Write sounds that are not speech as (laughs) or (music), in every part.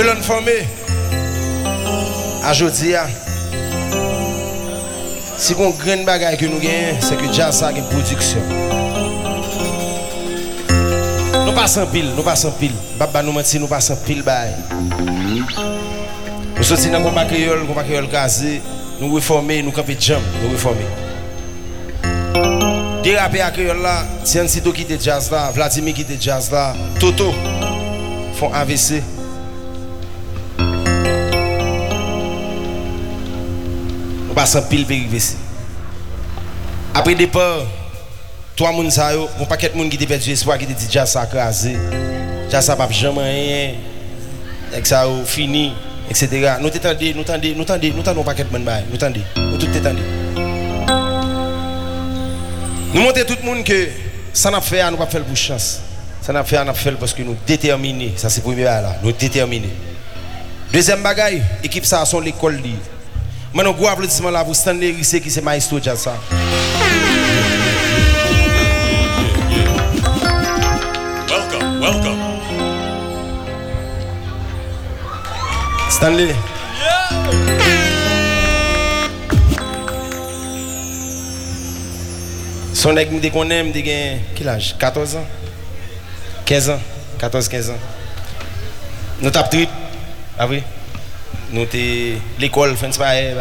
De l'on formé. À jodi a. Si bon grain bagay que nous gagnons, c'est que jazz ça une production. Nous passons pile, nous passons pile. Baba nous mentir, nous passons pile bail. Nous sortis dans combat créole, combat créole casé, nous réformer, nous camper jam, nous réformer. Rappeurs à créole là, Tian Sito qui était jazz là, Vladimir qui était jazz là, Toto font AVC. Nous passons pile péripétie. Après départ, trois moun sa yo, un paquet de moun qui te perdu espoir qui te dit jazz ça crasé. Jazz ça pas jamais rien. Et ça yo fini, etc. Nous t'entendons, nous t'entendons, nous t'entendons, nous t'entendons paquet de moun bail, nous t'entendons, nous tout t'entendons. Nous montrons tout le monde que ça n'a fait, nous pas faire pour chance. Ça n'a fait, nous fait parce que nous déterminés. Ça c'est le premier là, nous déterminés. Deuxième bagaille, équipe ça sont l'école libre. Maintenant, gros applaudissement là pour Stanley Rissé qui c'est maestro jazz ça. Welcome, welcome. Stanley. Son nèg me aime, dit gen quel âge 14 ans 15 ans 14 15 ans. Nous tap trip? Ah oui. Nous t'es l'école France pareil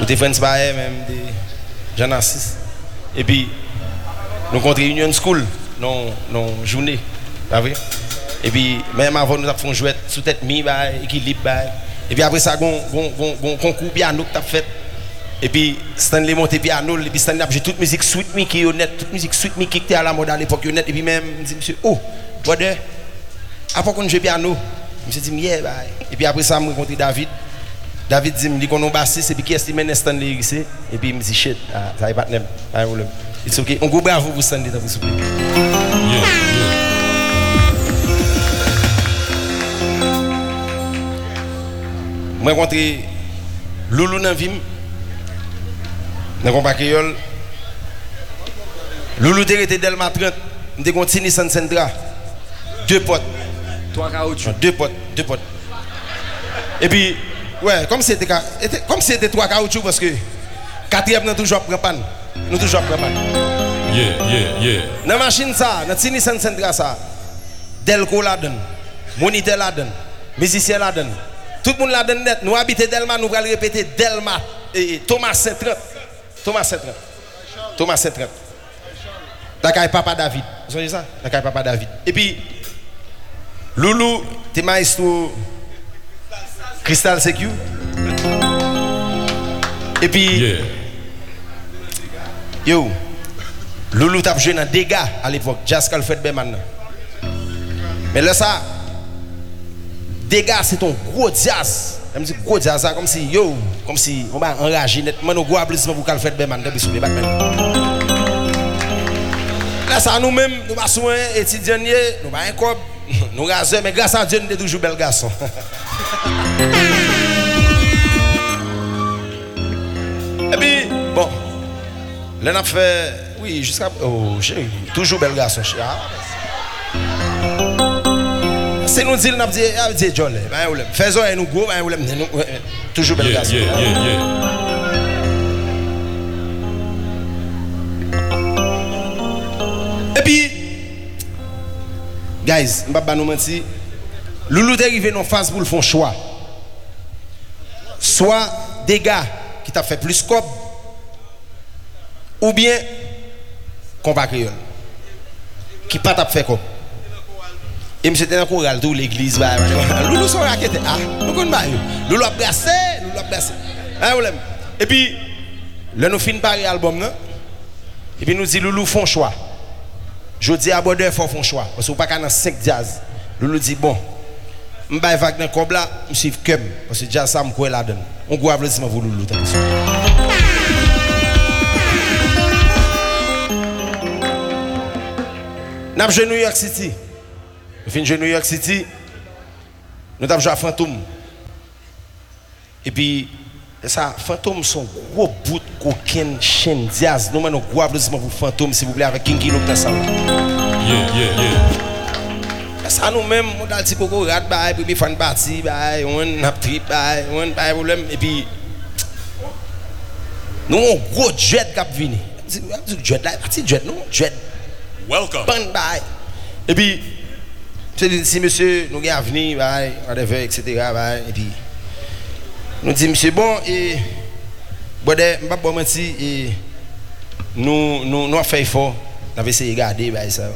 Ou t'es France pareil même des Jean Narcisse. Et puis nous contre Union School non non journée. Oui. Et puis, même avant, nous avons fait sous tête mi, bah, équilibre. Bah. Et puis après ça, on a un concours piano que tu as fait. Et puis, Stanley monté piano, et puis Stanley a joué toute musique Sweet Mickey, honnête, toute musique Sweet Mickey qui était à la mode à l'époque, honnête. Et puis même, me dit, monsieur, oh, brother, après qu'on joue piano, je me suis dit, yeah, bah. Et puis après ça, je rencontré David. David dit, me dit qu'on a bassiste, et puis qui est-ce qui mène Stanley ici Et puis il me dit, shit, ah, ça n'est pas de problème. C'est ok. On go bravo pour Stanley, s'il vous plaît. Yeah, yeah. Moi rencontré Loulou dans Vim. Dans combat créole. Loulou était Delma 30. M'était continué Nissan. Deux potes. Toi, caoutchouc. Deux potes, deux potes. Et puis ouais, comme c'était comme c'était trois caoutchouc parce que quatrième nous toujours prend panne. Nous toujours prend panne. Yeah, yeah, yeah. Dans la machine ça, dans le Nissan Sentra ça, Delco la donne, moniteur la donne, musicien la donne. Tout le monde la donne net. Nous habitons Delma, nous allons répéter Delma. Et Thomas 730. Thomas 730. Thomas 730. D'accord, papa David. Vous savez ça? D'accord, papa David. Et puis, Loulou, t'es maestro Crystal Secu. Et puis, Yeah. Yo, Loulou t'a joué dans dégâts à l'époque, Jazz bien maintenant. Mais là, ça, dégâts, c'est ton gros jazz. Elle me gros jazz, comme si, yo, comme si, on va enrager nettement nos gros applaudissements pour bien maintenant, depuis sous les Batman. Là, ça, nous-mêmes, nous pas souvent étudiants, nous pas un corps, nous raseurs, mais grâce à Dieu, nous sommes toujours bel garçon. Et puis, bon, Là, on a fait. Oui, jusqu'à. Oh, chérie, toujours bel garçon, chérie. Ah. C'est nous dire, on a dit, ah, ou le- go, ben, ou le- nous- ouais, toujours bel Yeah, garçon. yeah, yeah, yeah. Et puis, guys, pas nous mentir. Loulou est arrivé dans phase pour le un choix. Soit des gars qui t'a fait plus cob, ou bien combat créole, qui pas t'a fait cob. Et monsieur était dans le choral, tout l'église, bah, Loulou (laughs) sont raquetés. Ah, nous connaissons. Loulou a brassé, Loulou a brassé. Hein, problème. Et puis, là, nous finissons par l'album, non? Et puis nous dit Loulou font choix. Je dis à Bordeaux, il faut faire un choix. Parce que vous pas qu'à dans 5 jazz. Loulou dit bon, je vais Wagner comme là, je suis comme. Parce que jazz, ça me quoi là-dedans. On go applaudissement pour Loulou. Nous joué New York City. Nous joué New York City. Nous avons joué à Fantôme. Et puis, ça, Fantôme sont gros bout de cocaine, chaîne, jazz. Nous avons un gros applaudissement pour Fantôme, s'il vous plaît, avec King Kilo dans ça. Yeah, yeah, yeah. Ça nous-mêmes, on a petit coco rat, bah, puis fan party, bah, on a trip, bah, on a problème. Et puis, nous, on gros jet qui a venu. Là, non? Welcome. bon, bah. Et puis, c'est dit, si monsieur, nous avons venu, bah, whatever, etc., bah, et puis, nous dit monsieur bon et bon m'a pas menti et nous nous nous fait fort on avait essayé de garder ça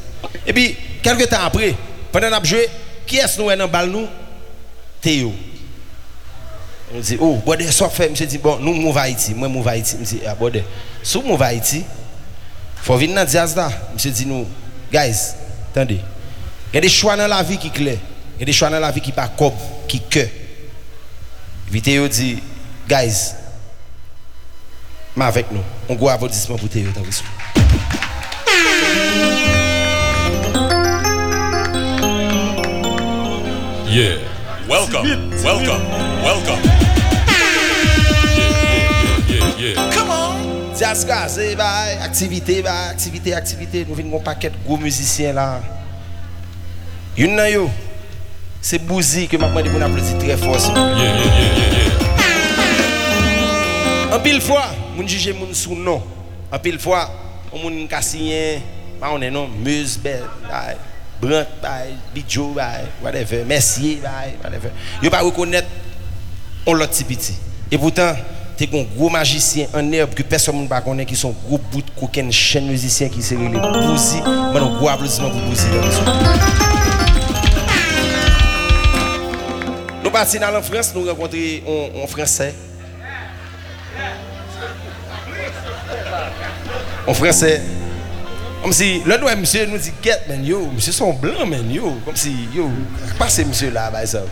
et puis quelques temps après pendant n'a joué qui est-ce nous dans balle nous Théo on dit oh bon ça fait monsieur dit bon nous move Haïti moi move Haïti dit ah bon sous va Haïti faut venir dans Diaz là monsieur dit nous guys attendez il y a des choix dans la vie qui clair il y a des choix dans la vie qui pas cob qui que Vidéo dit, guys, mais avec nous. On gros applaudissement pour Théo dans Yeah. Welcome, welcome, welcome. Yeah, yeah, yeah, yeah, Come on. Diaska, c'est bye, activité, bye, activité, activité. Nous venons un paquet de gros musiciens là. Une nan yo. C'est Bouzi que m'a demandé pour applaudir très fort. Yeah, yeah, yeah. En pile fois, moun juge moun sous nom. En pile fois, on signé, pas on est non, Muse, Bell, bye, Brant, bye, Bidjo, bye, whatever, Mercier, whatever. Yo pas reconnaître on l'autre petit. Et pourtant, t'es un gros magicien en herbe que personne ne connaît qui sont gros bout de coquin chaîne musicien qui s'est les Bouzi. Mais un gros applaudissement pour Bouzi. Partis dans la France, nous rencontrons un, Français. Un Français. Comme si, le doigt monsieur nous dit, get man, yo, monsieur sont blancs, man, yo. Comme si, yo, passez monsieur là, bah, ça.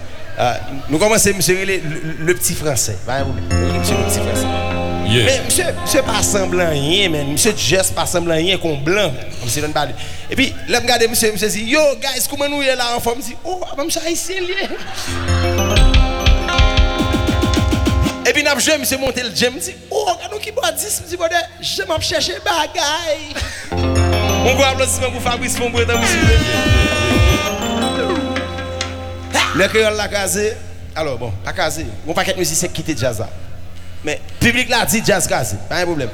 Nous commençons, monsieur, le, le- le petit Français. Monsieur, le petit Français. Men, mse pa semblan yen men, mse jes pa semblan yen kon blan, mse ven bade. E pi, lem gade mse, mse si, yo guys, koumen nou ye la an fòm? Mse, oh, apan mse a yise liye. E pi nap jem, mse monte l jem, mse, oh, gado ki bo adis, mse bode, jem ap chèche bagay. On gwa aplosismen kou Fabrice Fonbouetan, mse bode. Le kreol la kaze, alo bon, la kaze, yon paket mousi se kite jazan. Mais le public là dit jazz casé, pas un problème.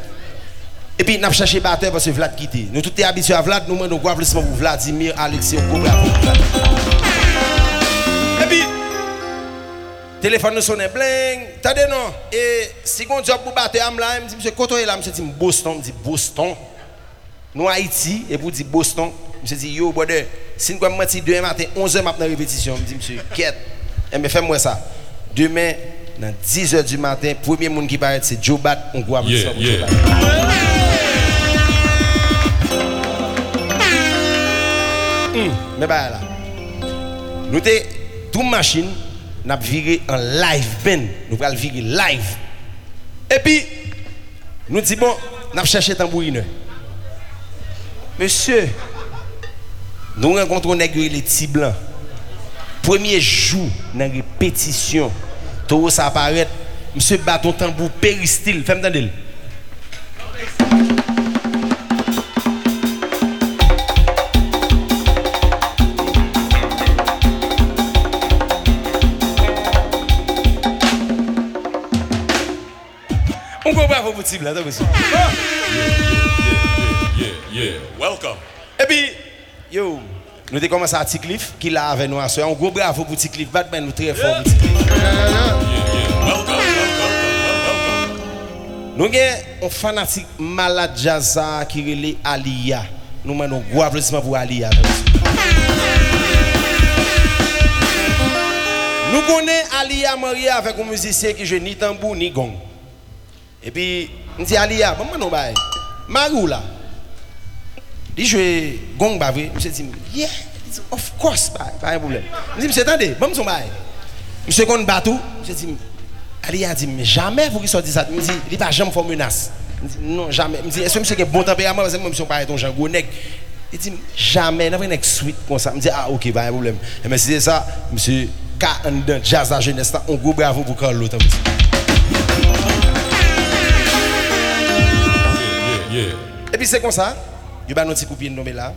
Et puis, nous avons cherché batteur parce que Vlad quitté. Nous tous habitués à Vlad, nous demandons un applaudissement pour Vladimir, Alexis, on. Vlad. Et puis, téléphone nous sonne bling. Attendez non. Et si on job pour batteur, il me dit, monsieur, quand est là, monsieur dit, Boston, me dit, Boston. Nous Haïti, et pour dire Boston, monsieur dit, yo, brother, si nous avons menti demain matin, 11h, je répétition. Je me dit, monsieur, quête. Eh bien, fais-moi ça. Demain, dans 10h du matin, premier monde qui paraît, c'est Joe Bat. On doit Yeah, Joe yeah. Bat. Hum, mais bah là. Nous t'es toute machine, nous avons viré en live ben. Nous allons virer live. Et puis, nous disons, bon, nous avons cherché tambourineur. Monsieur, nous rencontrons les petits blancs. Premier jour, dans répétition, tout ça apparaît. Monsieur bâton tambour péristyle. Fais-moi entendre. On comprend pas petit blanc, t'as vu ça? Yeah, yeah. Welcome. Et puis, yo, Nous avons commencé à Ticlif, qui là avec nous. Un gros bravo pour Ticlif. Batman, nous très fort pour Ticlif. Nous avons un fanatique malade jazz qui relève Alia. Nous avons un gros applaudissement pour Alia. Nous connaissons Alia Maria avec un musicien qui joue ni tambour ni gong. Et puis, nous dit Alia, maman nous baille. Marou là. Il joue gong vrai. Monsieur dit, yeah, of course, pas un problème. Je dis, monsieur, attendez, bon, son bail. Monsieur qu'on bateau, monsieur dit, Alia dit, mais jamais vous qui sortez ça. Il me dit, il pas jamais faire menace. Non, jamais. Il me dit, est-ce que monsieur a bon tempérament parce que moi, monsieur, pas ton. Il dit, jamais, n'a pas une suite comme ça. Il dit, ah, ok, pas un problème. Et mais si c'est ça, monsieur, K en dedans, jazz à jeunesse, on go bravo pour Carlo. Et puis c'est comme ça, Yo ba nou ti koupin nou me la.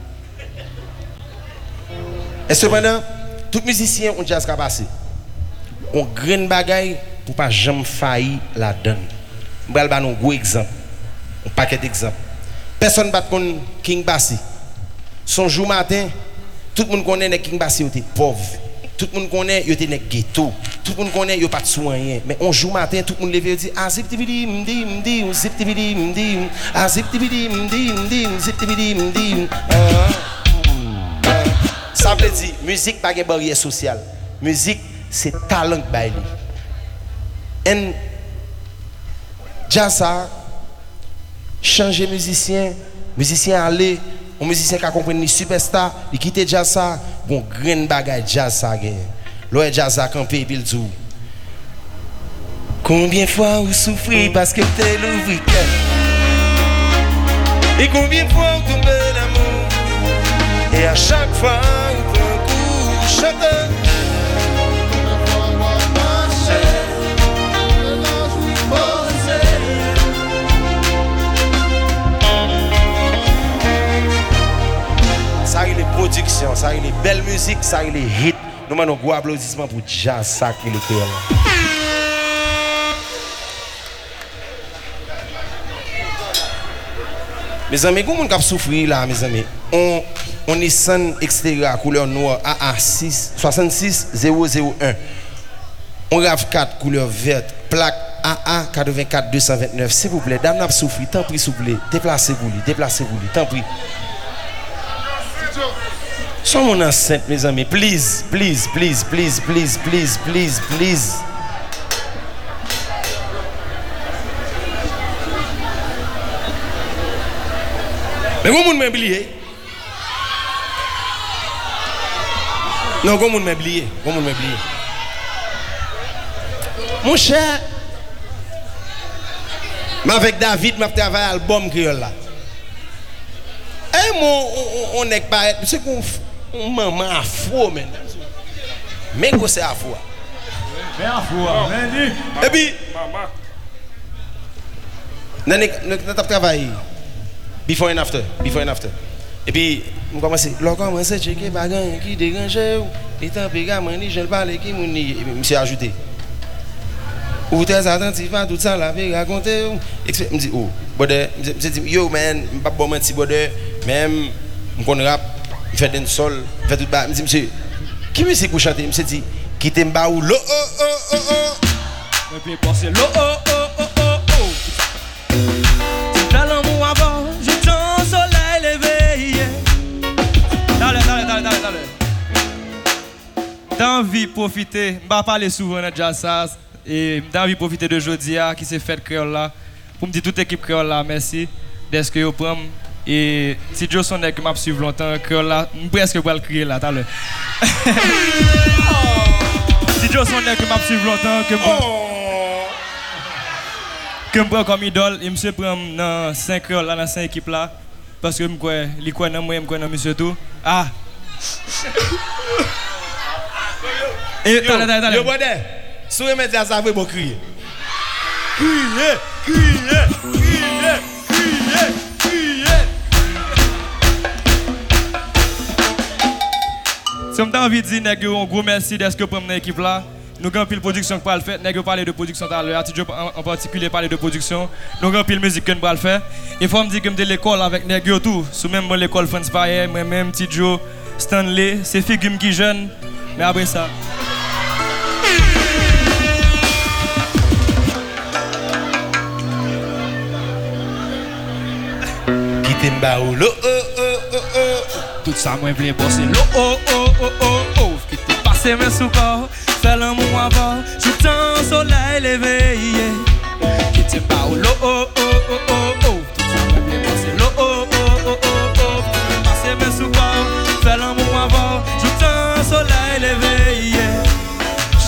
E sepenan, tout mizisyen ou jazz ka pase. Ou gren bagay pou pa jem fayi la den. Mbral ba nou gwe ekzamp. Ou paket ekzamp. Person bat kon King Bassi. Son jou matin, tout moun konen nek King Bassi yo te pov. Tout moun konen yo te nek ghetto. tout moun konen yo pat soyen. Men onjou maten, tout moun leve yo di, a zip tibidi mdi mdi, zip tibidi mdi, a zip tibidi mdi mdi, zip tibidi mdi. Eh, Sa vle di, müzik pa gen barye sosyal. Müzik, se talank bay li. En, jasa, chanje müzisyen, müzisyen ale, ou müzisyen ka kompren ni superstar, li kite jasa, bon gren bagay jasa gen. L'autre jazz campé et tout. Combien de fois vous souffrez parce que t'es le week-end Et combien de fois vous tombez d'amour Et à chaque fois vous prenez un coup chanteur Ça il est production, ça il est belle musique, ça il est hit. Nous avons un gros applaudissement pour jazz créé là. Mes amis, comment on souffrir là, mes amis? On, on est sans extérieur couleur noire AA6 66 001. On RAV 4 couleur verte, plaque AA 84 229. S'il vous plaît, dame n'a souffrir, tant pis s'il vous plaît. Déplacez-vous, déplacez-vous, tant pis. Son moun ansente, mes ami. Please, please, please, please, please, please, please, please. Men goun moun mè bliye? Non, goun moun mè bliye. Goun moun mè bliye. Moun chè, mè avèk David mè ap travay albom kriol la. E eh, moun, on ek paret, mè se konf, maman afro, mais. Mais quoi c'est afro Mais dit. Et puis, Maman. nous avons travaillé. Before and after. Before and after. Et puis, je commence à commence à checker les qui dérange. Et tant pis, je ne parle qui me suis ajouté. Ou très attentif à tout ça, la vie raconter. Je me dis, oh, bode, je dis, yo man, je ne pas bon mentir, bode, même, je connais rap, je fais des sol, je fais tout bas. Je me dis, monsieur, qui musique pour chanter? Je me dis, quittez mba ou lo, oh, oh, oh, oh. Et puis passer l'eau, oh, oh, oh, oh, oh. Fais l'amour avant, soleil levé. Dale, dale, dale, dale, dale. Dans vie profiter, je vais parler souvent de jazz et dans vie profiter de Jodia qui s'est fait créole là. Pour me dire toute l'équipe créole là, merci vous prenez. Et si Joe qui m'a suivi longtemps, créole là, presque pas le crier là, tout à l'heure. Si Joe m'a suivi longtemps, que moi- que prends comme idole, et monsieur prend dans 5 créoles là, dans 5 équipes là, parce que je crois, il croit dans moi, je crois dans monsieur tout. Ah! Et attendez, attendez. Yo, ça, vous pouvez crier. Crier, crier, crier, envie de dire, un gros merci d'être pour mon équipe là. Nous avons pile production pour le faire. Yo parler de production tout à l'heure. En particulier parler de production. Nous avons pile musique que nous le faire. Il faut me dire que je l'école avec nèg yo tout. Sous même l'école France Paye, moi même Tidjo, Stanley, c'est figure qui jeune. Mais après ça, Quittez mba ou lo, oh, oh, oh, oh. Tout ça, moi, vle bosser l'eau, oh, oh, oh, oh, oh. Qui te corps, fais l'amour avant, tout un soleil levé, yeah. Qui te parle l'eau, oh, oh, oh, oh, oh. Tout l'eau, oh, oh, oh, oh, oh. Qui te passe mes sous corps, fais l'amour avant, tout un soleil levé, yeah.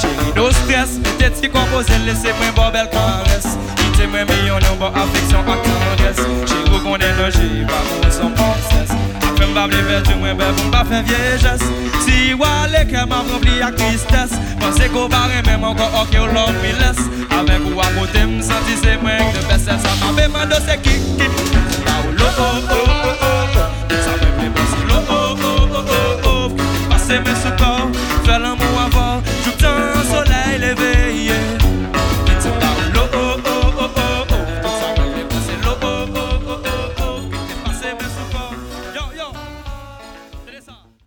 Chérie, no stress, peut-être si compose, laissez-moi bon belle caresse. Qui te moi million, non, bon affection, à tendresse. Chérie, qu'on est logé, pas pour son m'ba vle vertu, moi, ben, pour m'ba. Si wale, rempli à tristesse. Pensez qu'on va même encore, ok, love me. Avec ou m'senti, c'est moi, de best, ça m'a fait mal de ce kick, kick. Là où l'eau. Ça me fait penser l'eau. Qui te passe pase men sou kor